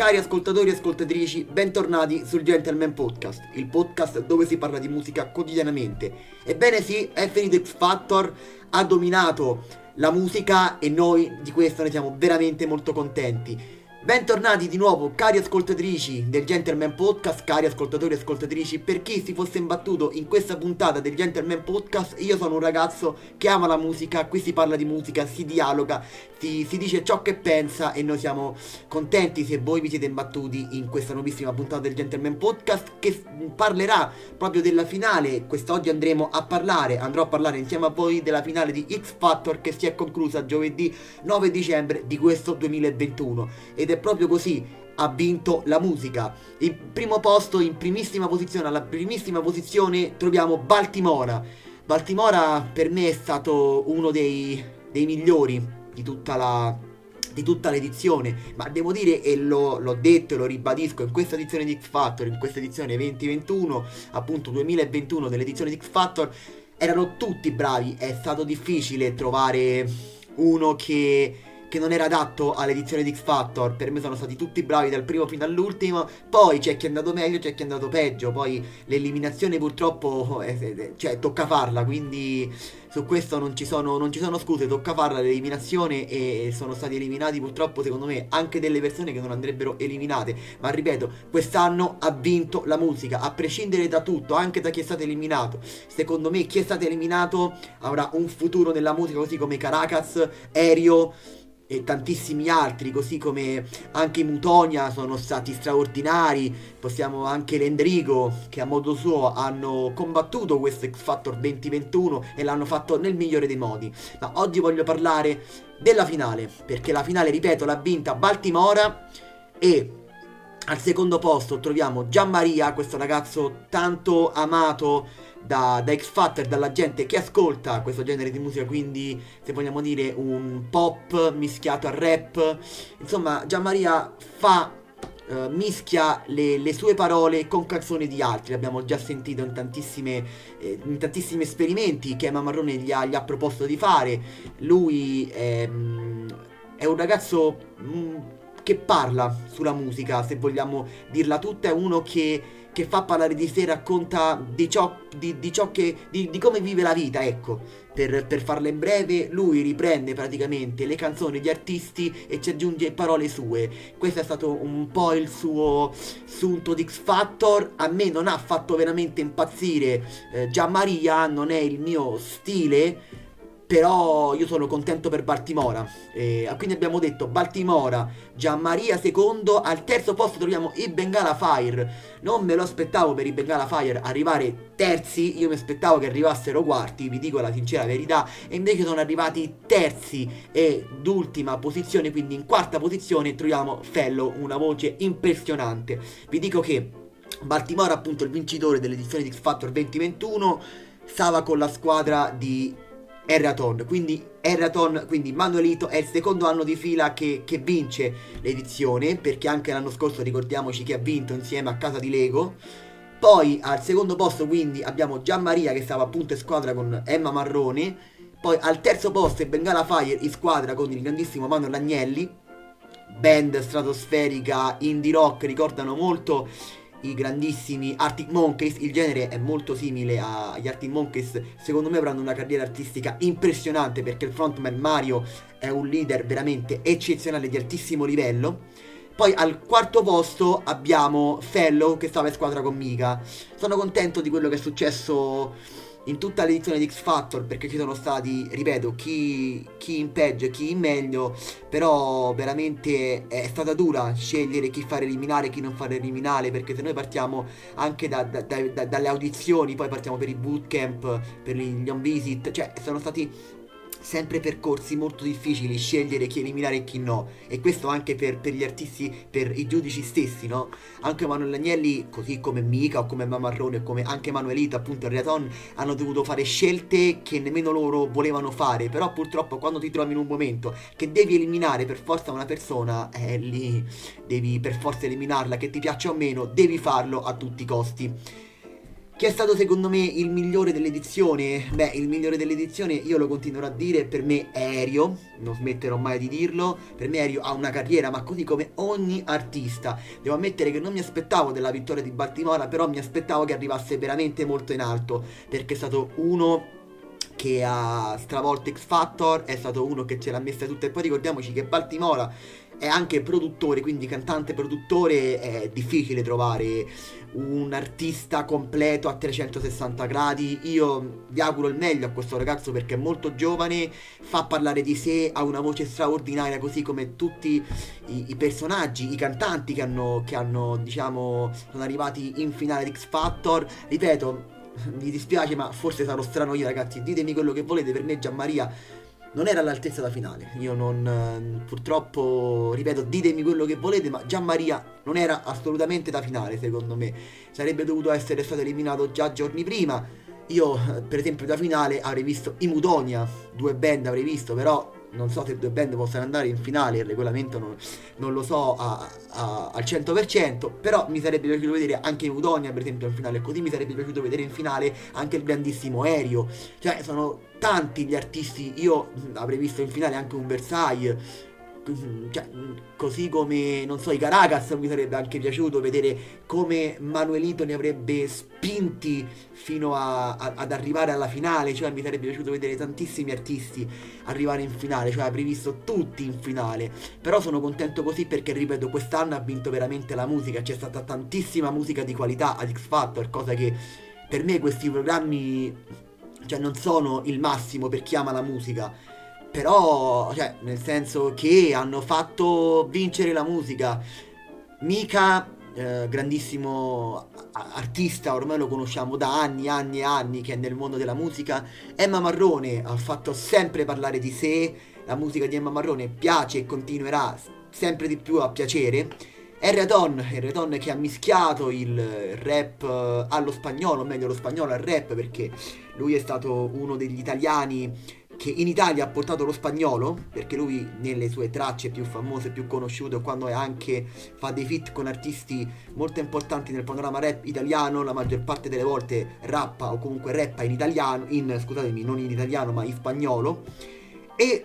Cari ascoltatori e ascoltatrici, bentornati sul Gentleman Podcast, il podcast dove si parla di musica quotidianamente. Ebbene sì, finito X Factor, ha dominato la musica e noi di questo ne siamo veramente molto contenti. Bentornati di nuovo cari ascoltatrici del Gentleman Podcast, cari ascoltatori e ascoltatrici, per chi si fosse imbattuto in questa puntata del Gentleman Podcast, io sono un ragazzo che ama la musica, qui si parla di musica, si dialoga, si, si dice ciò che pensa e noi siamo contenti se voi vi siete imbattuti in questa nuovissima puntata del Gentleman Podcast che parlerà proprio della finale, quest'oggi andremo a parlare, andrò a parlare insieme a voi della finale di X Factor che si è conclusa giovedì 9 dicembre di questo 2021 ed ed è proprio così ha vinto la musica. Il primo posto, in primissima posizione, alla primissima posizione troviamo Baltimora. Baltimora per me è stato uno dei, dei migliori di tutta la, di tutta l'edizione, ma devo dire, e lo, l'ho detto e lo ribadisco, in questa edizione di X Factor, in questa edizione 2021, appunto 2021 dell'edizione di X Factor, erano tutti bravi, è stato difficile trovare uno che che non era adatto all'edizione di X Factor. Per me sono stati tutti bravi dal primo fino all'ultimo. Poi c'è chi è andato meglio, c'è chi è andato peggio. Poi l'eliminazione purtroppo eh, eh, cioè, tocca farla. Quindi su questo non ci, sono, non ci sono scuse. Tocca farla l'eliminazione. E sono stati eliminati purtroppo, secondo me, anche delle persone che non andrebbero eliminate. Ma ripeto, quest'anno ha vinto la musica. A prescindere da tutto, anche da chi è stato eliminato. Secondo me, chi è stato eliminato avrà un futuro nella musica, così come Caracas, Aereo e tantissimi altri, così come anche Mutonia sono stati straordinari, possiamo anche l'Endrigo che a modo suo hanno combattuto questo X Factor 2021 e l'hanno fatto nel migliore dei modi. Ma oggi voglio parlare della finale, perché la finale, ripeto, l'ha vinta Baltimora e al secondo posto troviamo Gianmaria, questo ragazzo tanto amato da, da, X Factor, dalla gente che ascolta questo genere di musica, quindi se vogliamo dire un pop mischiato a rap. Insomma, Gianmaria fa Uh, mischia le, le, sue parole con canzoni di altri. L'abbiamo già sentito in, tantissime, eh, in tantissimi esperimenti che Emma Marrone gli ha, gli ha proposto di fare. Lui è, mm, è un ragazzo mh, mm, che parla sulla musica, se vogliamo dirla tutta. È uno che che fa parlare di sé, racconta di ciò, di, di ciò che, di, di, come vive la vita, ecco. Per, per, farla in breve, lui riprende praticamente le canzoni di artisti e ci aggiunge parole sue. Questo è stato un po' il suo sunto di X Factor. A me non ha fatto veramente impazzire eh, Gian Maria, non è il mio stile però io sono contento per Baltimora. Eh, quindi abbiamo detto Baltimora, Gianmaria secondo, al terzo posto troviamo i Bengala Fire. Non me lo aspettavo per i Bengala Fire arrivare terzi, io mi aspettavo che arrivassero quarti, vi dico la sincera verità, e invece sono arrivati terzi e d'ultima posizione, quindi in quarta posizione troviamo Fellow, una voce impressionante. Vi dico che Baltimora, appunto il vincitore dell'edizione di X Factor 2021, stava con la squadra di Eraton. Quindi Eraton, quindi Manuelito è il secondo anno di fila che, che, vince l'edizione, perché anche l'anno scorso ricordiamoci che ha vinto insieme a casa di Lego. Poi al secondo posto quindi abbiamo Gianmaria che stava appunto in squadra con Emma Marrone. Poi al terzo posto è Bengala Fire in squadra con il grandissimo Manuel Agnelli. Band stratosferica, indie rock, ricordano molto i grandissimi Arctic Monkeys, il genere è molto simile agli Arctic Monkeys, secondo me avranno una carriera artistica impressionante perché il frontman Mario è un leader veramente eccezionale di altissimo livello. Poi al quarto posto abbiamo Fellow che stava in squadra con Mika. Sono contento di quello che è successo in tutta l'edizione di X Factor perché ci sono stati, ripeto, chi, chi in peggio e chi in meglio, però veramente è stata dura scegliere chi fare eliminare e chi non fare eliminare perché se noi partiamo anche da, da, da, dalle audizioni, poi partiamo per i bootcamp, per gli on visit, cioè sono stati sempre percorsi molto difficili scegliere chi eliminare e chi no e questo anche per, per gli artisti, per i giudici stessi, no? Anche Manuel Agnelli, così come Mika o come Mamarrone come anche Manuelita appunto il Riaton hanno dovuto fare scelte che nemmeno loro volevano fare, però purtroppo quando ti trovi in un momento che devi eliminare per forza una persona, eh, lì devi per forza eliminarla, che ti piaccia o meno, devi farlo a tutti i costi. Chi è stato secondo me il migliore dell'edizione? Beh, il migliore dell'edizione io lo continuerò a dire, per me è Aereo, non smetterò mai di dirlo, per me Aereo ha una carriera, ma così come ogni artista. Devo ammettere che non mi aspettavo della vittoria di Baltimora, però mi aspettavo che arrivasse veramente molto in alto, perché è stato uno che ha stravolto X Factor, è stato uno che ce l'ha messa tutta e poi ricordiamoci che Baltimora è anche produttore, quindi cantante produttore, è difficile trovare un artista completo a 360 gradi. Io vi auguro il meglio a questo ragazzo perché è molto giovane, fa parlare di sé, ha una voce straordinaria, così come tutti i, i personaggi, i cantanti che hanno, che hanno, diciamo, sono arrivati in finale di X Factor. Ripeto, mi dispiace, ma forse sarò strano io, ragazzi. Ditemi quello che volete. Per me, Gianmaria non era all'altezza da finale. Io non. Eh, purtroppo, ripeto, ditemi quello che volete, ma Gian Maria non era assolutamente da finale, secondo me. Sarebbe dovuto essere stato eliminato già giorni prima. Io, per esempio, da finale avrei visto i Mudonia, due band avrei visto, però non so se due band possano andare in finale, il regolamento non, non lo so a, a, al 100%, però mi sarebbe piaciuto vedere anche Udonia per esempio in finale, così mi sarebbe piaciuto vedere in finale anche il grandissimo Aereo, cioè sono tanti gli artisti, io avrei visto in finale anche un Versailles, cioè, così come, non so, i Caracas mi sarebbe anche piaciuto vedere come Manuelito ne avrebbe spinti fino a, a, ad arrivare alla finale, cioè mi sarebbe piaciuto vedere tantissimi artisti arrivare in finale, cioè avrei visto tutti in finale, però sono contento così perché, ripeto, quest'anno ha vinto veramente la musica, c'è stata tantissima musica di qualità ad X Factor, cosa che per me questi programmi, cioè, non sono il massimo per chi ama la musica, però, cioè, nel senso che hanno fatto vincere la musica. Mika, eh, grandissimo artista, ormai lo conosciamo da anni, anni e anni che è nel mondo della musica. Emma Marrone ha fatto sempre parlare di sé, la musica di Emma Marrone piace e continuerà sempre di più a piacere. Erreton, Erreton che ha mischiato il rap eh, allo spagnolo, o meglio lo spagnolo al rap perché lui è stato uno degli italiani che in Italia ha portato lo spagnolo, perché lui nelle sue tracce più famose, più conosciute, quando anche fa dei feat con artisti molto importanti nel panorama rap italiano, la maggior parte delle volte rappa o comunque rappa in italiano, in, scusatemi, non in italiano ma in spagnolo. E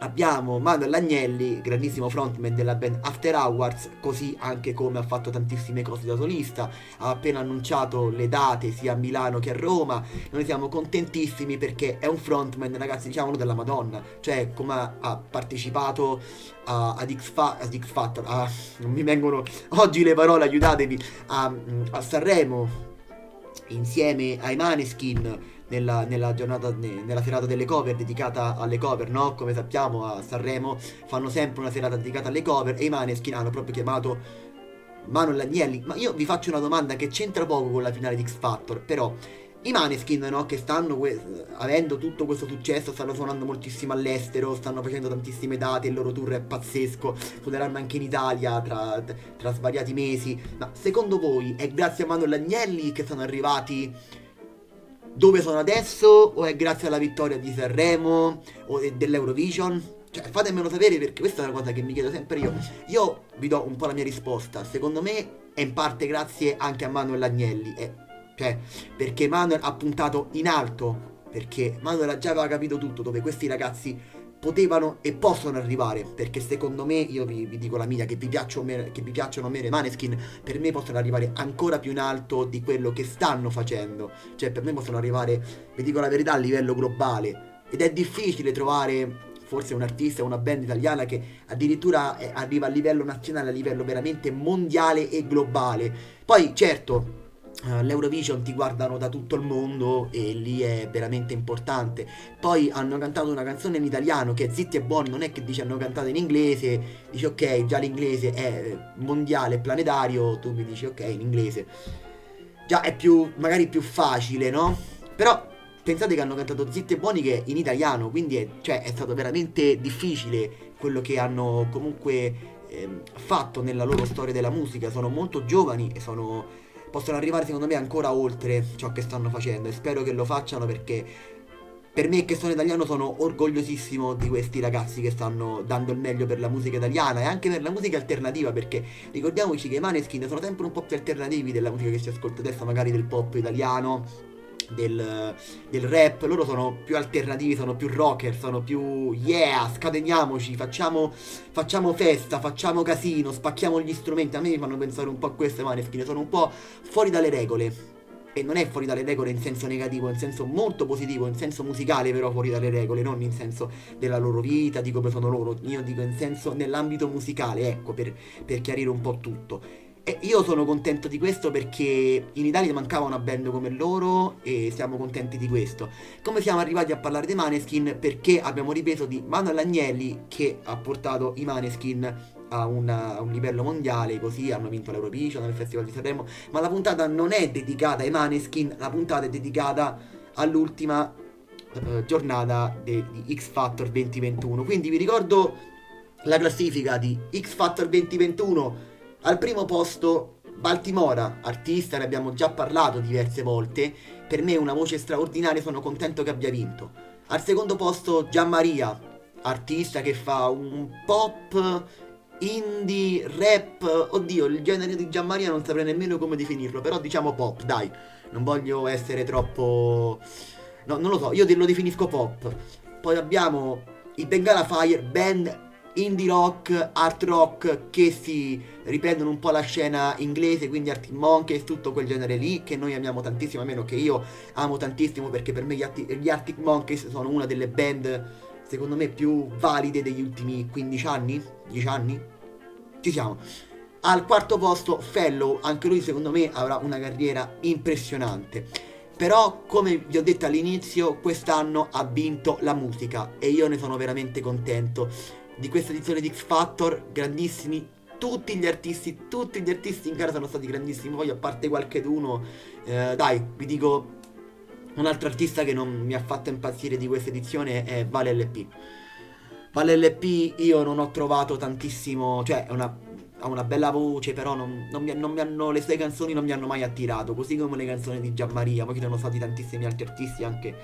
abbiamo Manuel Agnelli, grandissimo frontman della band After Hours, così anche come ha fatto tantissime cose da solista, ha appena annunciato le date sia a Milano che a Roma, noi siamo contentissimi perché è un frontman, ragazzi, diciamolo della Madonna, cioè come ha partecipato a, ad, X Fa- ad X Factor, a, non mi vengono oggi le parole, aiutatevi, a, a Sanremo insieme ai Maneskin nella, nella, giornata, nella serata delle cover dedicata alle cover, no? Come sappiamo a Sanremo fanno sempre una serata dedicata alle cover e i Maneskin hanno proprio chiamato Manuel Agnelli. Ma io vi faccio una domanda che c'entra poco con la finale di X Factor, però i Maneskin, no, che stanno que- avendo tutto questo successo, stanno suonando moltissimo all'estero, stanno facendo tantissime date, il loro tour è pazzesco, suoneranno anche in Italia tra, tra svariati mesi. Ma secondo voi è grazie a Manuel Agnelli che sono arrivati dove sono adesso o è grazie alla vittoria di Sanremo o dell'Eurovision? Cioè, fatemelo sapere perché questa è una cosa che mi chiedo sempre io. Io vi do un po' la mia risposta. Secondo me è in parte grazie anche a Manuel Agnelli. Eh, cioè, perché Manuel ha puntato in alto. Perché Manuel già aveva capito tutto dove questi ragazzi potevano e possono arrivare perché secondo me io vi, vi dico la mia che vi, piacciono, meno i Maneskin per me possono arrivare ancora più in alto di quello che stanno facendo. Cioè per me possono arrivare vi dico la verità a livello globale. Ed è difficile trovare forse un artista una band italiana che addirittura arriva a livello nazionale a livello veramente mondiale e globale. Poi certo L'Eurovision ti guardano da tutto il mondo e lì è veramente importante. Poi hanno cantato una canzone in italiano che è Zitti e Buoni, non è che dici hanno cantato in inglese, dici ok, già l'inglese è mondiale, planetario, tu mi dici ok in inglese. Già è più, magari più facile, no? Però pensate che hanno cantato Zitti e Buoni che in italiano, quindi è, cioè, è stato veramente difficile quello che hanno comunque eh, fatto nella loro storia della musica. Sono molto giovani e sono possono arrivare secondo me ancora oltre ciò che stanno facendo e spero che lo facciano perché per me che sono italiano sono orgogliosissimo di questi ragazzi che stanno dando il meglio per la musica italiana e anche per la musica alternativa perché ricordiamoci che i Maneskin sono sempre un po' più alternativi della musica che si ascolta adesso magari del pop italiano del, del, rap, loro sono più alternativi, sono più rocker, sono più yeah, scateniamoci, facciamo, facciamo festa, facciamo casino, spacchiamo gli strumenti. A me mi fanno pensare un po' a queste maneskin, sono un po' fuori dalle regole. E non è fuori dalle regole in senso negativo, in senso molto positivo, in senso musicale, però fuori dalle regole, non in senso della loro vita, di come sono loro. Io dico in senso nell'ambito musicale, ecco, per, per chiarire un po' tutto. E io sono contento di questo perché in Italia mancava una band come loro e siamo contenti di questo. Come siamo arrivati a parlare dei Maneskin? Perché abbiamo ripreso di Manuel Agnelli che ha portato i Maneskin a, una, a un livello mondiale, così hanno vinto l'Eurovision, il Festival di Sanremo, ma la puntata non è dedicata ai Maneskin, la puntata è dedicata all'ultima eh, giornata de, di X Factor 2021. Quindi vi ricordo la classifica di X Factor 2021 al primo posto Baltimora, artista, ne abbiamo già parlato diverse volte, per me una voce straordinaria, sono contento che abbia vinto. Al secondo posto Gianmaria, artista che fa un pop indie, rap, oddio, il genere di Gianmaria non saprei nemmeno come definirlo, però diciamo pop, dai, non voglio essere troppo... No, non lo so, io lo definisco pop. Poi abbiamo i Bengala Fire, band indie rock, art rock che si riprendono un po' la scena inglese, quindi Arctic Monkeys, tutto quel genere lì che noi amiamo tantissimo, a meno che io amo tantissimo perché per me gli, Arti- gli Arctic Monkeys sono una delle band secondo me più valide degli ultimi 15 anni, 10 anni. Ci siamo. Al quarto posto Fellow, anche lui secondo me avrà una carriera impressionante. Però, come vi ho detto all'inizio, quest'anno ha vinto la musica e io ne sono veramente contento di questa edizione di X Factor, grandissimi. Tutti gli artisti, tutti gli artisti in gara sono stati grandissimi. Poi, a parte qualche d'uno, eh, dai, vi dico un altro artista che non mi ha fatto impazzire di questa edizione è Vale LP. Vale LP io non ho trovato tantissimo, cioè una, ha una bella voce, però non, non, mi, non, mi, hanno, le sue canzoni non mi hanno mai attirato, così come le canzoni di Gianmaria, poi ci sono stati tantissimi altri artisti anche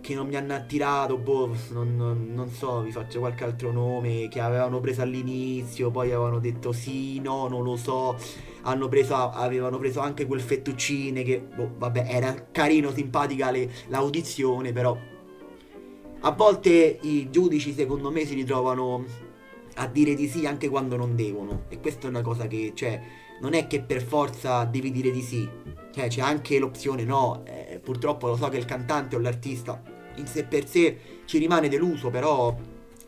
che non mi hanno attirato, boh, non, non, non, so, vi faccio qualche altro nome che avevano preso all'inizio, poi avevano detto sì, no, non lo so, preso, avevano preso anche quel fettuccine che, boh, vabbè, era carino, simpatica le, l'audizione, però a volte i giudici secondo me si ritrovano a dire di sì anche quando non devono. E questa è una cosa che, cioè, non è che per forza devi dire di sì, cioè c'è anche l'opzione no, eh, purtroppo lo so che il cantante o l'artista in sé per sé ci rimane deluso, però,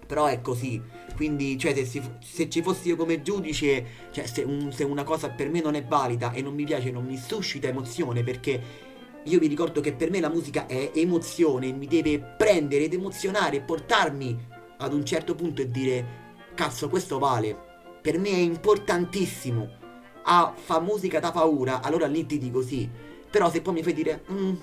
però è così. Quindi, cioè, se, si, se, ci fossi io come giudice, cioè, se, un, se una cosa per me non è valida e non mi piace, non mi suscita emozione, perché io vi ricordo che per me la musica è emozione, mi deve prendere ed emozionare, portarmi ad un certo punto e dire, cazzo, questo vale. Per me è importantissimo ah, fa musica da paura, allora lì ti dico sì. Però se poi mi fai dire, mm,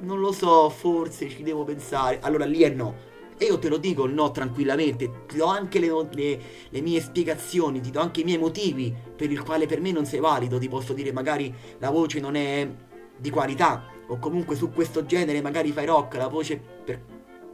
non lo so, forse ci devo pensare, allora lì è no. E io te lo dico no tranquillamente, ti do anche le, le, le, mie spiegazioni, ti do anche i miei motivi per il quale per me non sei valido, ti posso dire magari la voce non è di qualità, o comunque su questo genere magari fai rock, la voce per,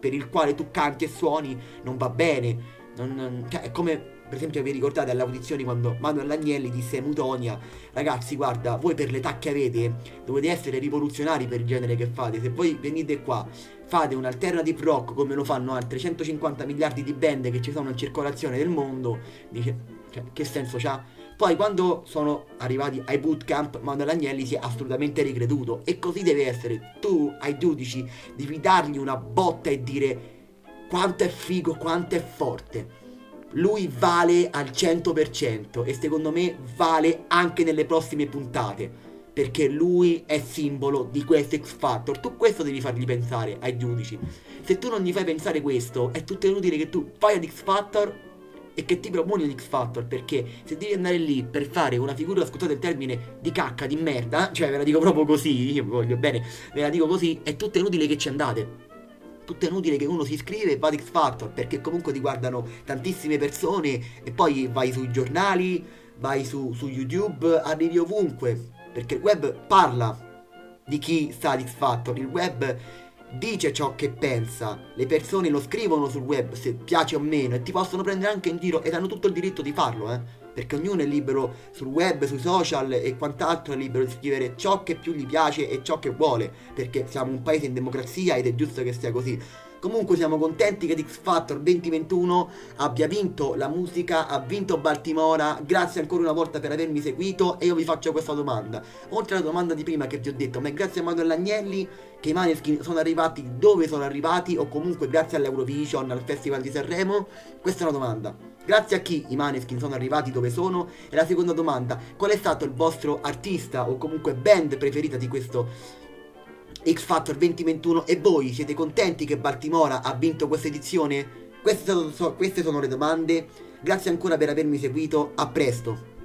per il quale tu canti e suoni non va bene, non, cioè è come per esempio vi ricordate alle audizioni quando Manuel Agnelli disse a Mutonia ragazzi guarda voi per l'età che avete dovete essere rivoluzionari per il genere che fate. Se voi venite qua fate un alternative rock come lo fanno altre 150 miliardi di band che ci sono in circolazione nel mondo dice cioè, che senso c'ha? Poi quando sono arrivati ai bootcamp Manuel Agnelli si è assolutamente ricreduto. E così deve essere. Tu ai giudici devi dargli una botta e dire quanto è figo quanto è forte lui vale al 100% e secondo me vale anche nelle prossime puntate perché lui è simbolo di questo X Factor. Tu questo devi fargli pensare ai giudici. Se tu non gli fai pensare questo, è tutto inutile che tu fai ad X Factor e che ti proponi ad X Factor perché se devi andare lì per fare una figura, scusate il termine, di cacca, di merda, cioè ve la dico proprio così, io voglio bene, ve la dico così, è tutto inutile che ci andate tutto è inutile che uno si iscrive e va ad X Factor perché comunque ti guardano tantissime persone e poi vai sui giornali, vai su, su YouTube, arrivi ovunque perché il web parla di chi sta ad X Factor, il web dice ciò che pensa, le persone lo scrivono sul web se piace o meno e ti possono prendere anche in giro ed hanno tutto il diritto di farlo, eh. Perché ognuno è libero sul web, sui social e quant'altro è libero di scrivere ciò che più gli piace e ciò che vuole, perché siamo un paese in democrazia ed è giusto che sia così. Comunque siamo contenti che X Factor 2021 abbia vinto la musica, ha vinto Baltimora. Grazie ancora una volta per avermi seguito e io vi faccio questa domanda. Oltre alla domanda di prima che vi ho detto, ma è grazie a Manuel Agnelli che i Maneskin sono arrivati dove sono arrivati o comunque grazie all'Eurovision, al Festival di Sanremo? Questa è una domanda. Grazie a chi i Maneskin sono arrivati dove sono? E la seconda domanda, qual è stato il vostro artista o comunque band preferita di questo X Factor 2021 e voi siete contenti che Baltimora ha vinto questa edizione? Queste sono, queste sono le domande. Grazie ancora per avermi seguito, a presto!